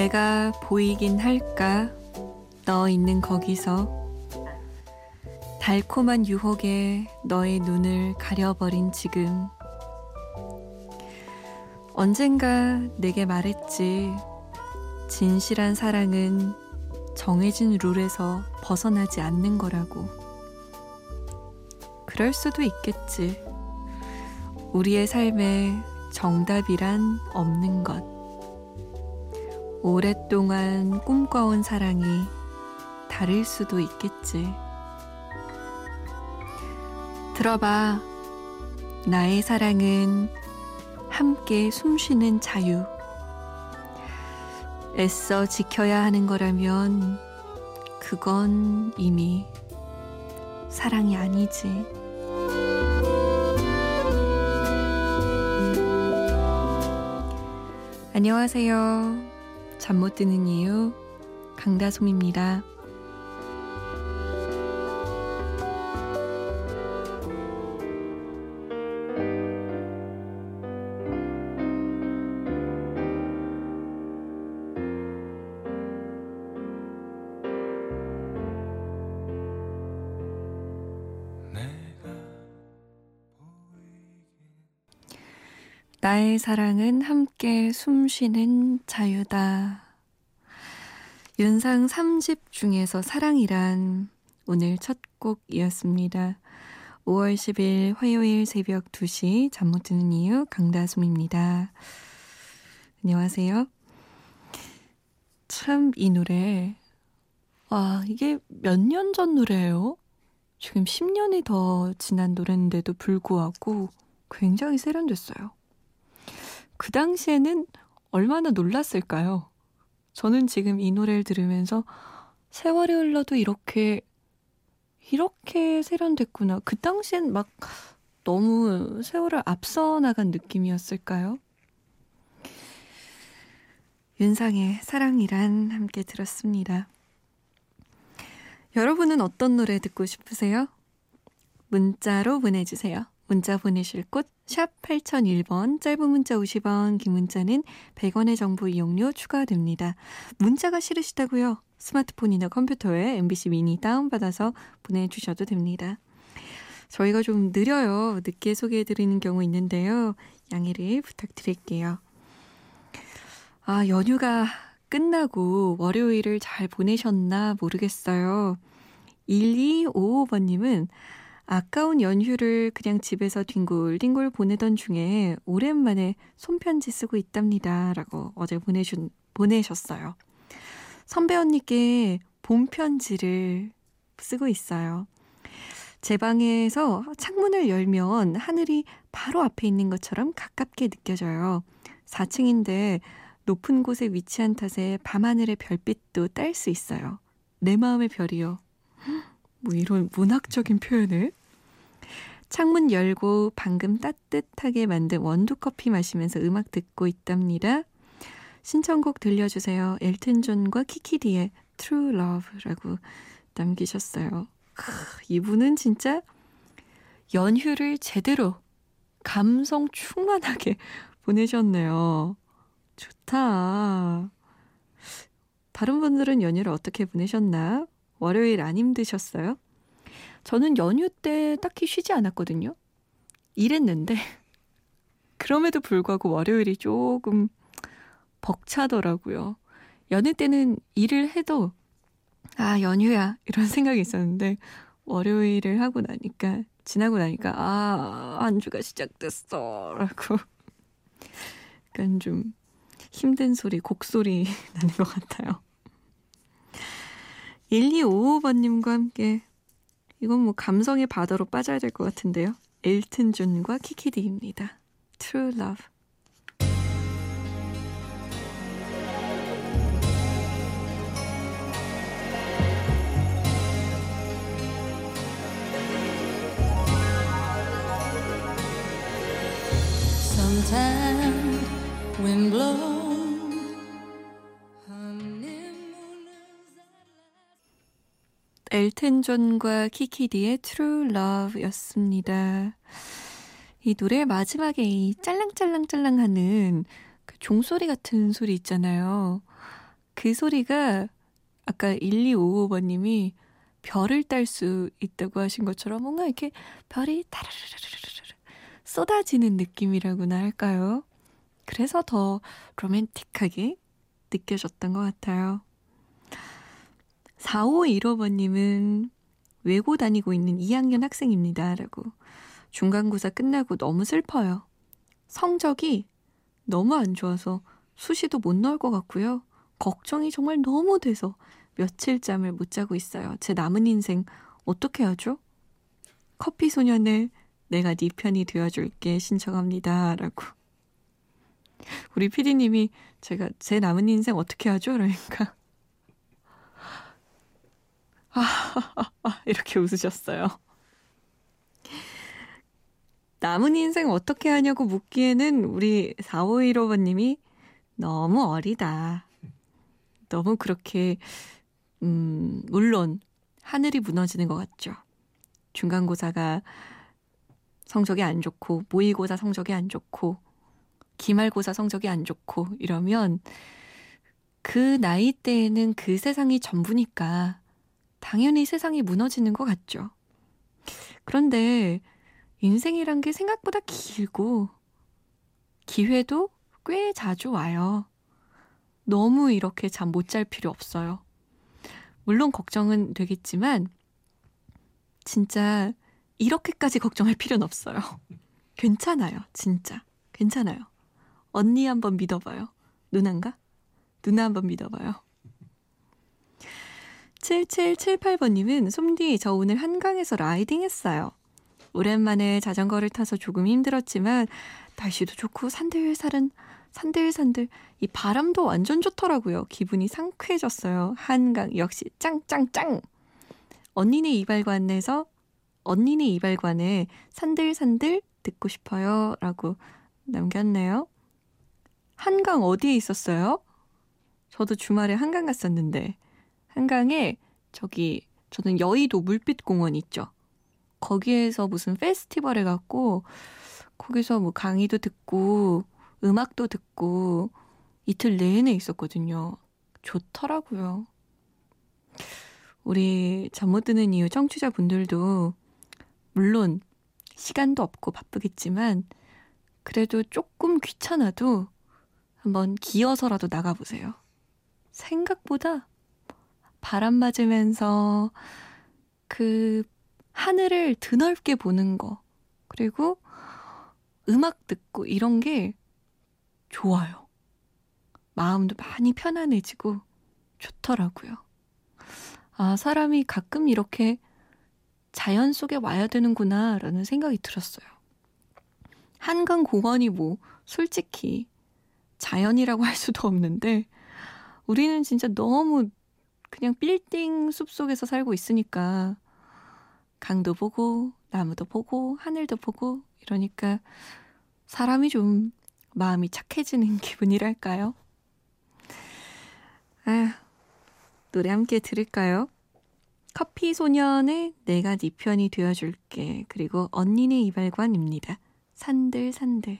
내가 보이긴 할까? 너 있는 거기서. 달콤한 유혹에 너의 눈을 가려버린 지금. 언젠가 내게 말했지. 진실한 사랑은 정해진 룰에서 벗어나지 않는 거라고. 그럴 수도 있겠지. 우리의 삶에 정답이란 없는 것 오랫동안 꿈꿔온 사랑이 다를 수도 있겠지. 들어봐. 나의 사랑은 함께 숨쉬는 자유. 애써 지켜야 하는 거라면 그건 이미 사랑이 아니지. 안녕하세요. 잠 못 드는 이유 강다솜입니다. 사랑은 함께 숨쉬는 자유다. 윤상 3집 중에서 사랑이란 오늘 첫 곡이었습니다. 5월 10일 화요일 새벽 2시 잠 못 드는 이유 강다솜입니다. 안녕하세요. 참 이 노래 와 이게 몇 년 전 노래예요? 지금 10년이 더 지난 노래인데도 불구하고 굉장히 세련됐어요. 그 당시에는 얼마나 놀랐을까요? 저는 지금 이 노래를 들으면서 세월이 흘러도 이렇게 이렇게 세련됐구나. 그 당시엔 막 너무 세월을 앞서 나간 느낌이었을까요? 윤상의 사랑이란 함께 들었습니다. 여러분은 어떤 노래 듣고 싶으세요? 문자로 보내주세요. 문자 보내실 곳 샵 8001번 짧은 문자 50원 긴 문자는 100원의 정보 이용료 추가됩니다. 문자가 싫으시다고요? 스마트폰이나 컴퓨터에 MBC 미니 다운받아서 보내주셔도 됩니다. 저희가 좀 느려요. 늦게 소개해드리는 경우 있는데요. 양해를 부탁드릴게요. 아, 연휴가 끝나고 월요일을 잘 보내셨나 모르겠어요. 1255번님은 아까운 연휴를 그냥 집에서 뒹굴뒹굴 보내던 중에 오랜만에 손편지 쓰고 있답니다. 라고 어제 보내준, 보내셨어요. 선배 언니께 봄편지를 쓰고 있어요. 제 방에서 창문을 열면 하늘이 바로 앞에 있는 것처럼 가깝게 느껴져요. 4층인데 높은 곳에 위치한 탓에 밤하늘의 별빛도 딸 수 있어요. 내 마음의 별이요. 뭐 이런 문학적인 표현을 창문 열고 방금 따뜻하게 만든 원두 커피 마시면서 음악 듣고 있답니다. 신청곡 들려주세요. 엘튼 존과 키키디의 True Love라고 남기셨어요. 이분은 진짜 연휴를 제대로 감성 충만하게 보내셨네요. 좋다. 다른 분들은 연휴를 어떻게 보내셨나? 월요일 안 힘드셨어요? 저는 연휴 때 딱히 쉬지 않았거든요. 일했는데 그럼에도 불구하고 월요일이 조금 벅차더라고요. 연휴 때는 일을 해도 아 연휴야 이런 생각이 있었는데 월요일을 하고 나니까 지나고 나니까 아 안주가 시작됐어라고 약간 좀 힘든 소리 곡소리 나는 것 같아요. 1255번님과 함께 이건 뭐 감성의 바다로 빠져야 될 것 같은데요. 엘튼 존과 키키디입니다. True Love. Sometimes wind blows 엘튼 존과 키키디의 True Love였습니다. 이 노래 마지막에 이 짤랑짤랑짤랑하는 그 종소리 같은 소리 있잖아요. 그 소리가 아까 1255번님이 별을 딸 수 있다고 하신 것처럼 뭔가 이렇게 별이 타르르르르르 쏟아지는 느낌이라고나 할까요? 그래서 더 로맨틱하게 느껴졌던 것 같아요. 4515번님은 외고 다니고 있는 2학년 학생입니다. 라고. 중간고사 끝나고 너무 슬퍼요. 성적이 너무 안 좋아서 수시도 못 넣을 것 같고요. 걱정이 정말 너무 돼서 며칠 잠을 못 자고 있어요. 제 남은 인생 어떻게 하죠? 커피 소년을 내가 네 편이 되어줄게 신청합니다. 라고. 우리 피디님이 제가 제 남은 인생 어떻게 하죠? 그러니까. 아, 이렇게 웃으셨어요. 남은 인생 어떻게 하냐고 묻기에는 우리 4515번님이 너무 어리다. 너무 그렇게, 음, 물론 하늘이 무너지는 것 같죠. 중간고사가 성적이 안 좋고, 모의고사 성적이 안 좋고, 기말고사 성적이 안 좋고, 이러면 그 나이 때에는 그 세상이 전부니까 당연히 세상이 무너지는 것 같죠. 그런데 인생이란 게 생각보다 길고 기회도 꽤 자주 와요. 너무 이렇게 잠 못 잘 필요 없어요. 물론 걱정은 되겠지만 진짜 이렇게까지 걱정할 필요는 없어요. 괜찮아요. 진짜. 괜찮아요. 언니 한번 믿어봐요. 누난가? 누나 한번 믿어봐요. 7778번님은 솜디 저 오늘 한강에서 라이딩 했어요. 오랜만에 자전거를 타서 조금 힘들었지만 날씨도 좋고 산들산들 산들산들 이 바람도 완전 좋더라고요. 기분이 상쾌해졌어요. 한강 역시 짱짱짱. 언니네 이발관에서 언니네 이발관에 산들산들 듣고 싶어요라고 남겼네요. 한강 어디에 있었어요? 저도 주말에 한강 갔었는데 한강에 저기 저는 여의도 물빛공원 있죠. 거기에서 무슨 페스티벌에 갔고 거기서 뭐 강의도 듣고 음악도 듣고 이틀 내내 있었거든요. 좋더라고요. 우리 잠 못 드는 이유 청취자분들도 물론 시간도 없고 바쁘겠지만 그래도 조금 귀찮아도 한번 기어서라도 나가보세요. 생각보다 바람 맞으면서 그 하늘을 드넓게 보는 거, 그리고 음악 듣고 이런 게 좋아요. 마음도 많이 편안해지고 좋더라고요. 아, 사람이 가끔 이렇게 자연 속에 와야 되는구나, 라는 생각이 들었어요. 한강 공원이 뭐, 솔직히 자연이라고 할 수도 없는데, 우리는 진짜 너무 그냥 빌딩 숲 속에서 살고 있으니까 강도 보고 나무도 보고 하늘도 보고 이러니까 사람이 좀 마음이 착해지는 기분이랄까요? 아, 노래 함께 들을까요? 커피 소년의 내가 네 편이 되어줄게 그리고 언니네 이발관입니다. 산들 산들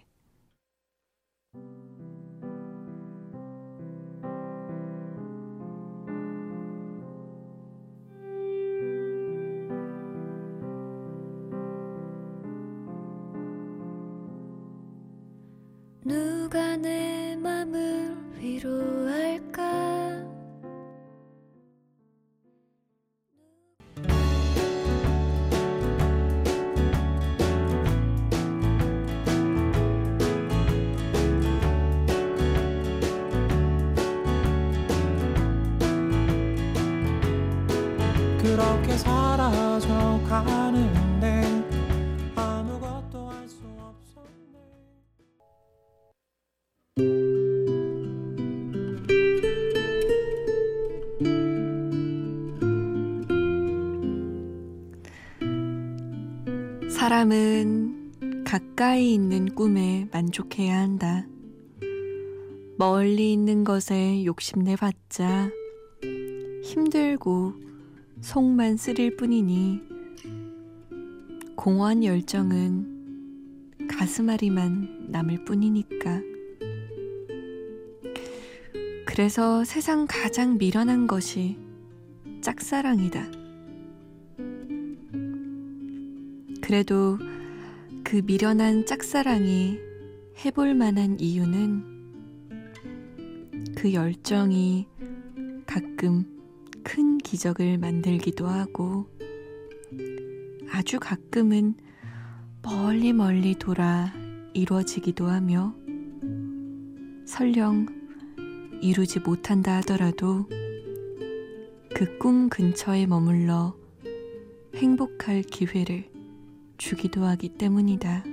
누가 내 맘을 위로 사람은 가까이 있는 꿈에 만족해야 한다. 멀리 있는 것에 욕심내 봤자 힘들고 속만 쓰릴 뿐이니 공허한 열정은 가슴앓이만 남을 뿐이니까. 그래서 세상 가장 미련한 것이 짝사랑이다. 그래도 그 미련한 짝사랑이 해볼 만한 이유는 그 열정이 가끔 큰 기적을 만들기도 하고 아주 가끔은 멀리 멀리 돌아 이루어지기도 하며 설령 이루지 못한다 하더라도 그 꿈 근처에 머물러 행복할 기회를 주기도 하기 때문이다.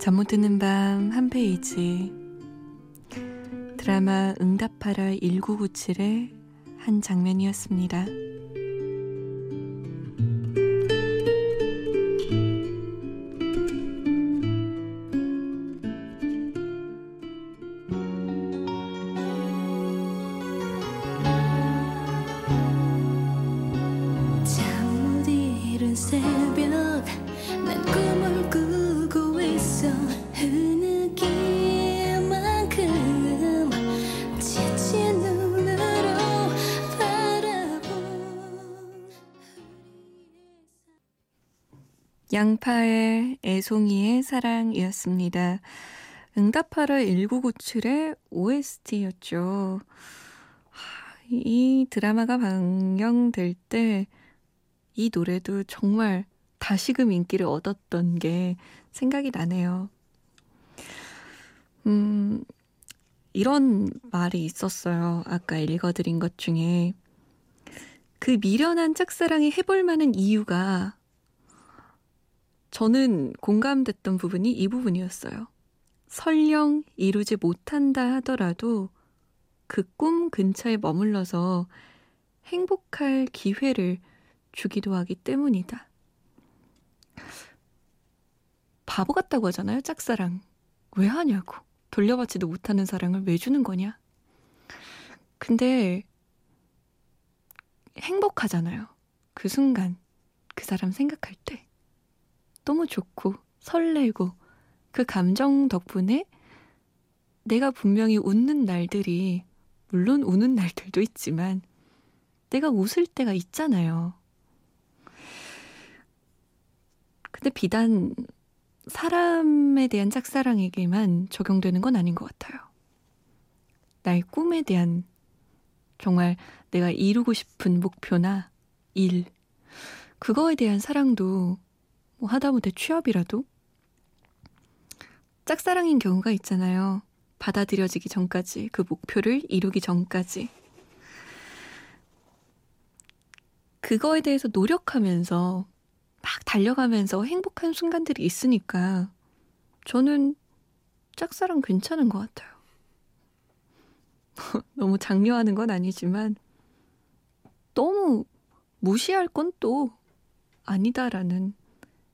잠 못 드는 밤 한 페이지 드라마 응답하라 1997의 한 장면이었습니다. 양파의 애송이의 사랑이었습니다. 응답하라 1997의 OST였죠. 이 드라마가 방영될 때 이 노래도 정말 다시금 인기를 얻었던 게 생각이 나네요. 음, 이런 말이 있었어요. 아까 읽어드린 것 중에. 그 미련한 짝사랑이 해볼 만한 이유가 저는 공감됐던 부분이 이 부분이었어요. 설령 이루지 못한다 하더라도 그 꿈 근처에 머물러서 행복할 기회를 주기도 하기 때문이다. 바보 같다고 하잖아요, 짝사랑. 왜 하냐고. 돌려받지도 못하는 사랑을 왜 주는 거냐? 근데 행복하잖아요. 그 순간, 그 사람 생각할 때. 너무 좋고 설레고 그 감정 덕분에 내가 분명히 웃는 날들이 물론 우는 날들도 있지만 내가 웃을 때가 있잖아요. 근데 비단 사람에 대한 짝사랑에게만 적용되는 건 아닌 것 같아요. 나의 꿈에 대한 정말 내가 이루고 싶은 목표나 일, 그거에 대한 사랑도 뭐 하다못해 취업이라도 짝사랑인 경우가 있잖아요. 받아들여지기 전까지 그 목표를 이루기 전까지 그거에 대해서 노력하면서 막 달려가면서 행복한 순간들이 있으니까 저는 짝사랑 괜찮은 것 같아요. 너무 장려하는 건 아니지만 너무 무시할 건 또 아니다라는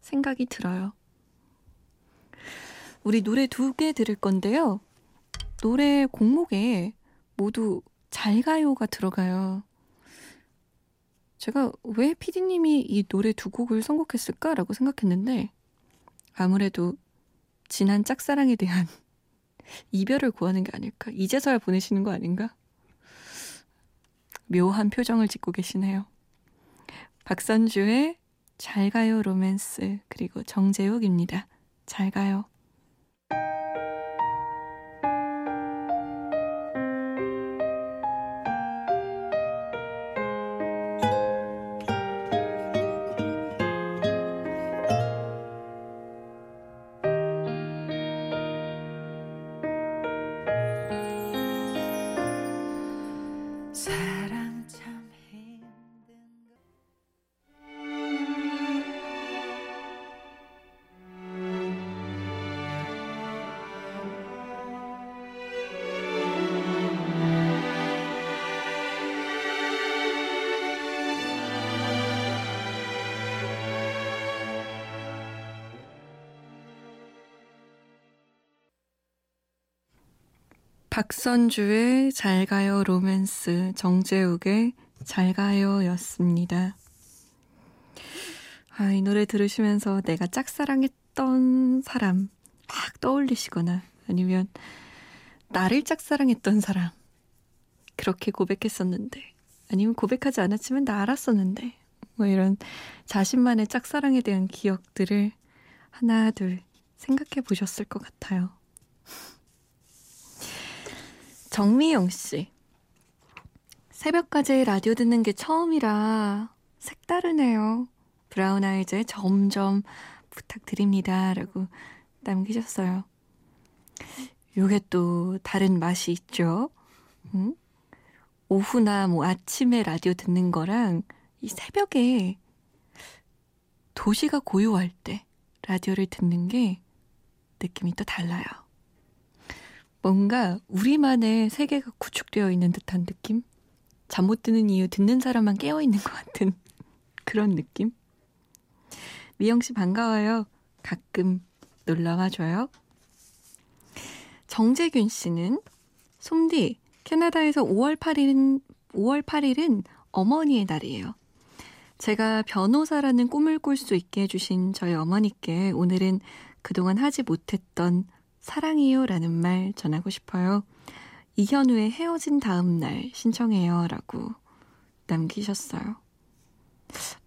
생각이 들어요. 우리 노래 두 개 들을 건데요. 노래 곡목에 모두 잘 가요가 들어가요. 제가 왜 피디님이 이 노래 두 곡을 선곡했을까라고 생각했는데 아무래도 지난 짝사랑에 대한 이별을 구하는 게 아닐까. 이제서야 보내시는 거 아닌가? 묘한 표정을 짓고 계시네요. 박선주의 잘 가요 로맨스 그리고 정재욱입니다. 잘 가요. 박선주의 잘 가요 로맨스, 정재욱의 잘 가요 였습니다. 아, 이 노래 들으시면서 내가 짝사랑했던 사람 막 떠올리시거나 아니면 나를 짝사랑했던 사람 그렇게 고백했었는데 아니면 고백하지 않았지만 나 알았었는데 뭐 이런 자신만의 짝사랑에 대한 기억들을 하나 둘 생각해 보셨을 것 같아요. 정미영 씨. 새벽까지 라디오 듣는 게 처음이라 색다르네요. 브라운 아이즈의 점점 부탁드립니다. 라고 남기셨어요. 요게 또 다른 맛이 있죠. 응? 오후나 뭐 아침에 라디오 듣는 거랑 이 새벽에 도시가 고요할 때 라디오를 듣는 게 느낌이 또 달라요. 뭔가 우리만의 세계가 구축되어 있는 듯한 느낌? 잠 못 드는 이유 듣는 사람만 깨어 있는 것 같은 그런 느낌? 미영 씨 반가워요. 가끔 놀러와 줘요. 정재균 씨는 솜디 캐나다에서 5월 8일은 5월 8일은 어머니의 날이에요. 제가 변호사라는 꿈을 꿀 수 있게 해주신 저희 어머니께 오늘은 그동안 하지 못했던 사랑해요 라는 말 전하고 싶어요. 이현우의 헤어진 다음 날 신청해요 라고 남기셨어요.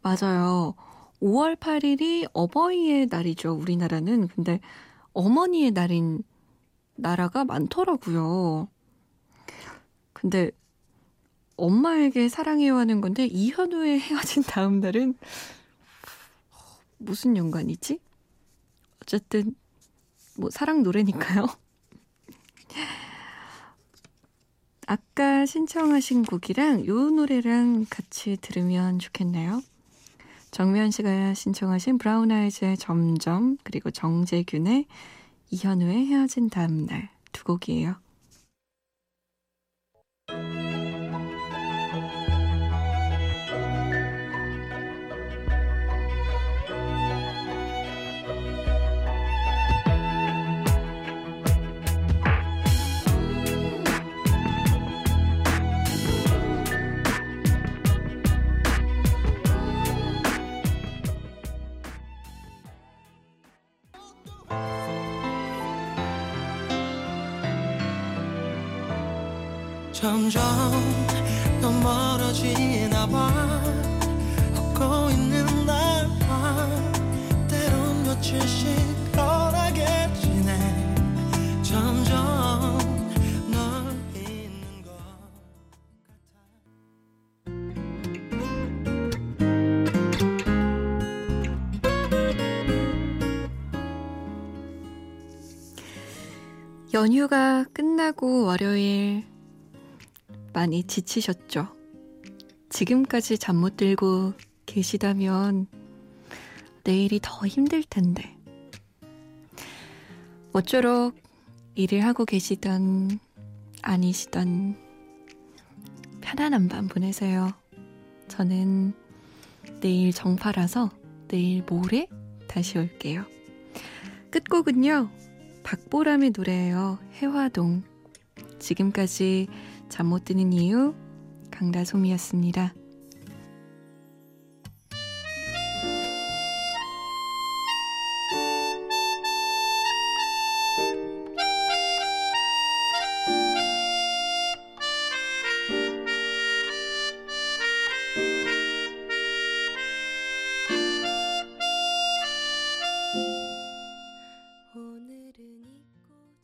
맞아요. 5월 8일이 어버이의 날이죠, 우리나라는. 근데 어머니의 날인 나라가 많더라고요. 근데 엄마에게 사랑해요 하는 건데 이현우의 헤어진 다음 날은 무슨 연관이지? 어쨌든 뭐 사랑 노래니까요. 아까 신청하신 곡이랑 요 노래랑 같이 들으면 좋겠네요. 정면 씨가 신청하신 브라운 아이즈의 점점 그리고 정재균의 이현우의 헤어진 다음 날 두 곡이에요. 멀어지나 봐 걷고 있는 날과 때론 며칠씩 덜하게 지내 점점 연휴가 끝나고 월요일 많이 지치셨죠? 지금까지 잠 못 들고 계시다면 내일이 더 힘들 텐데. 모쪼록 일을 하고 계시던 아니시던 편안한 밤 보내세요. 저는 내일 정파라서 내일 모레 다시 올게요. 끝곡은요. 박보람의 노래예요. 해화동. 지금까지 잠 못 드는 이유 강다솜이었습니다.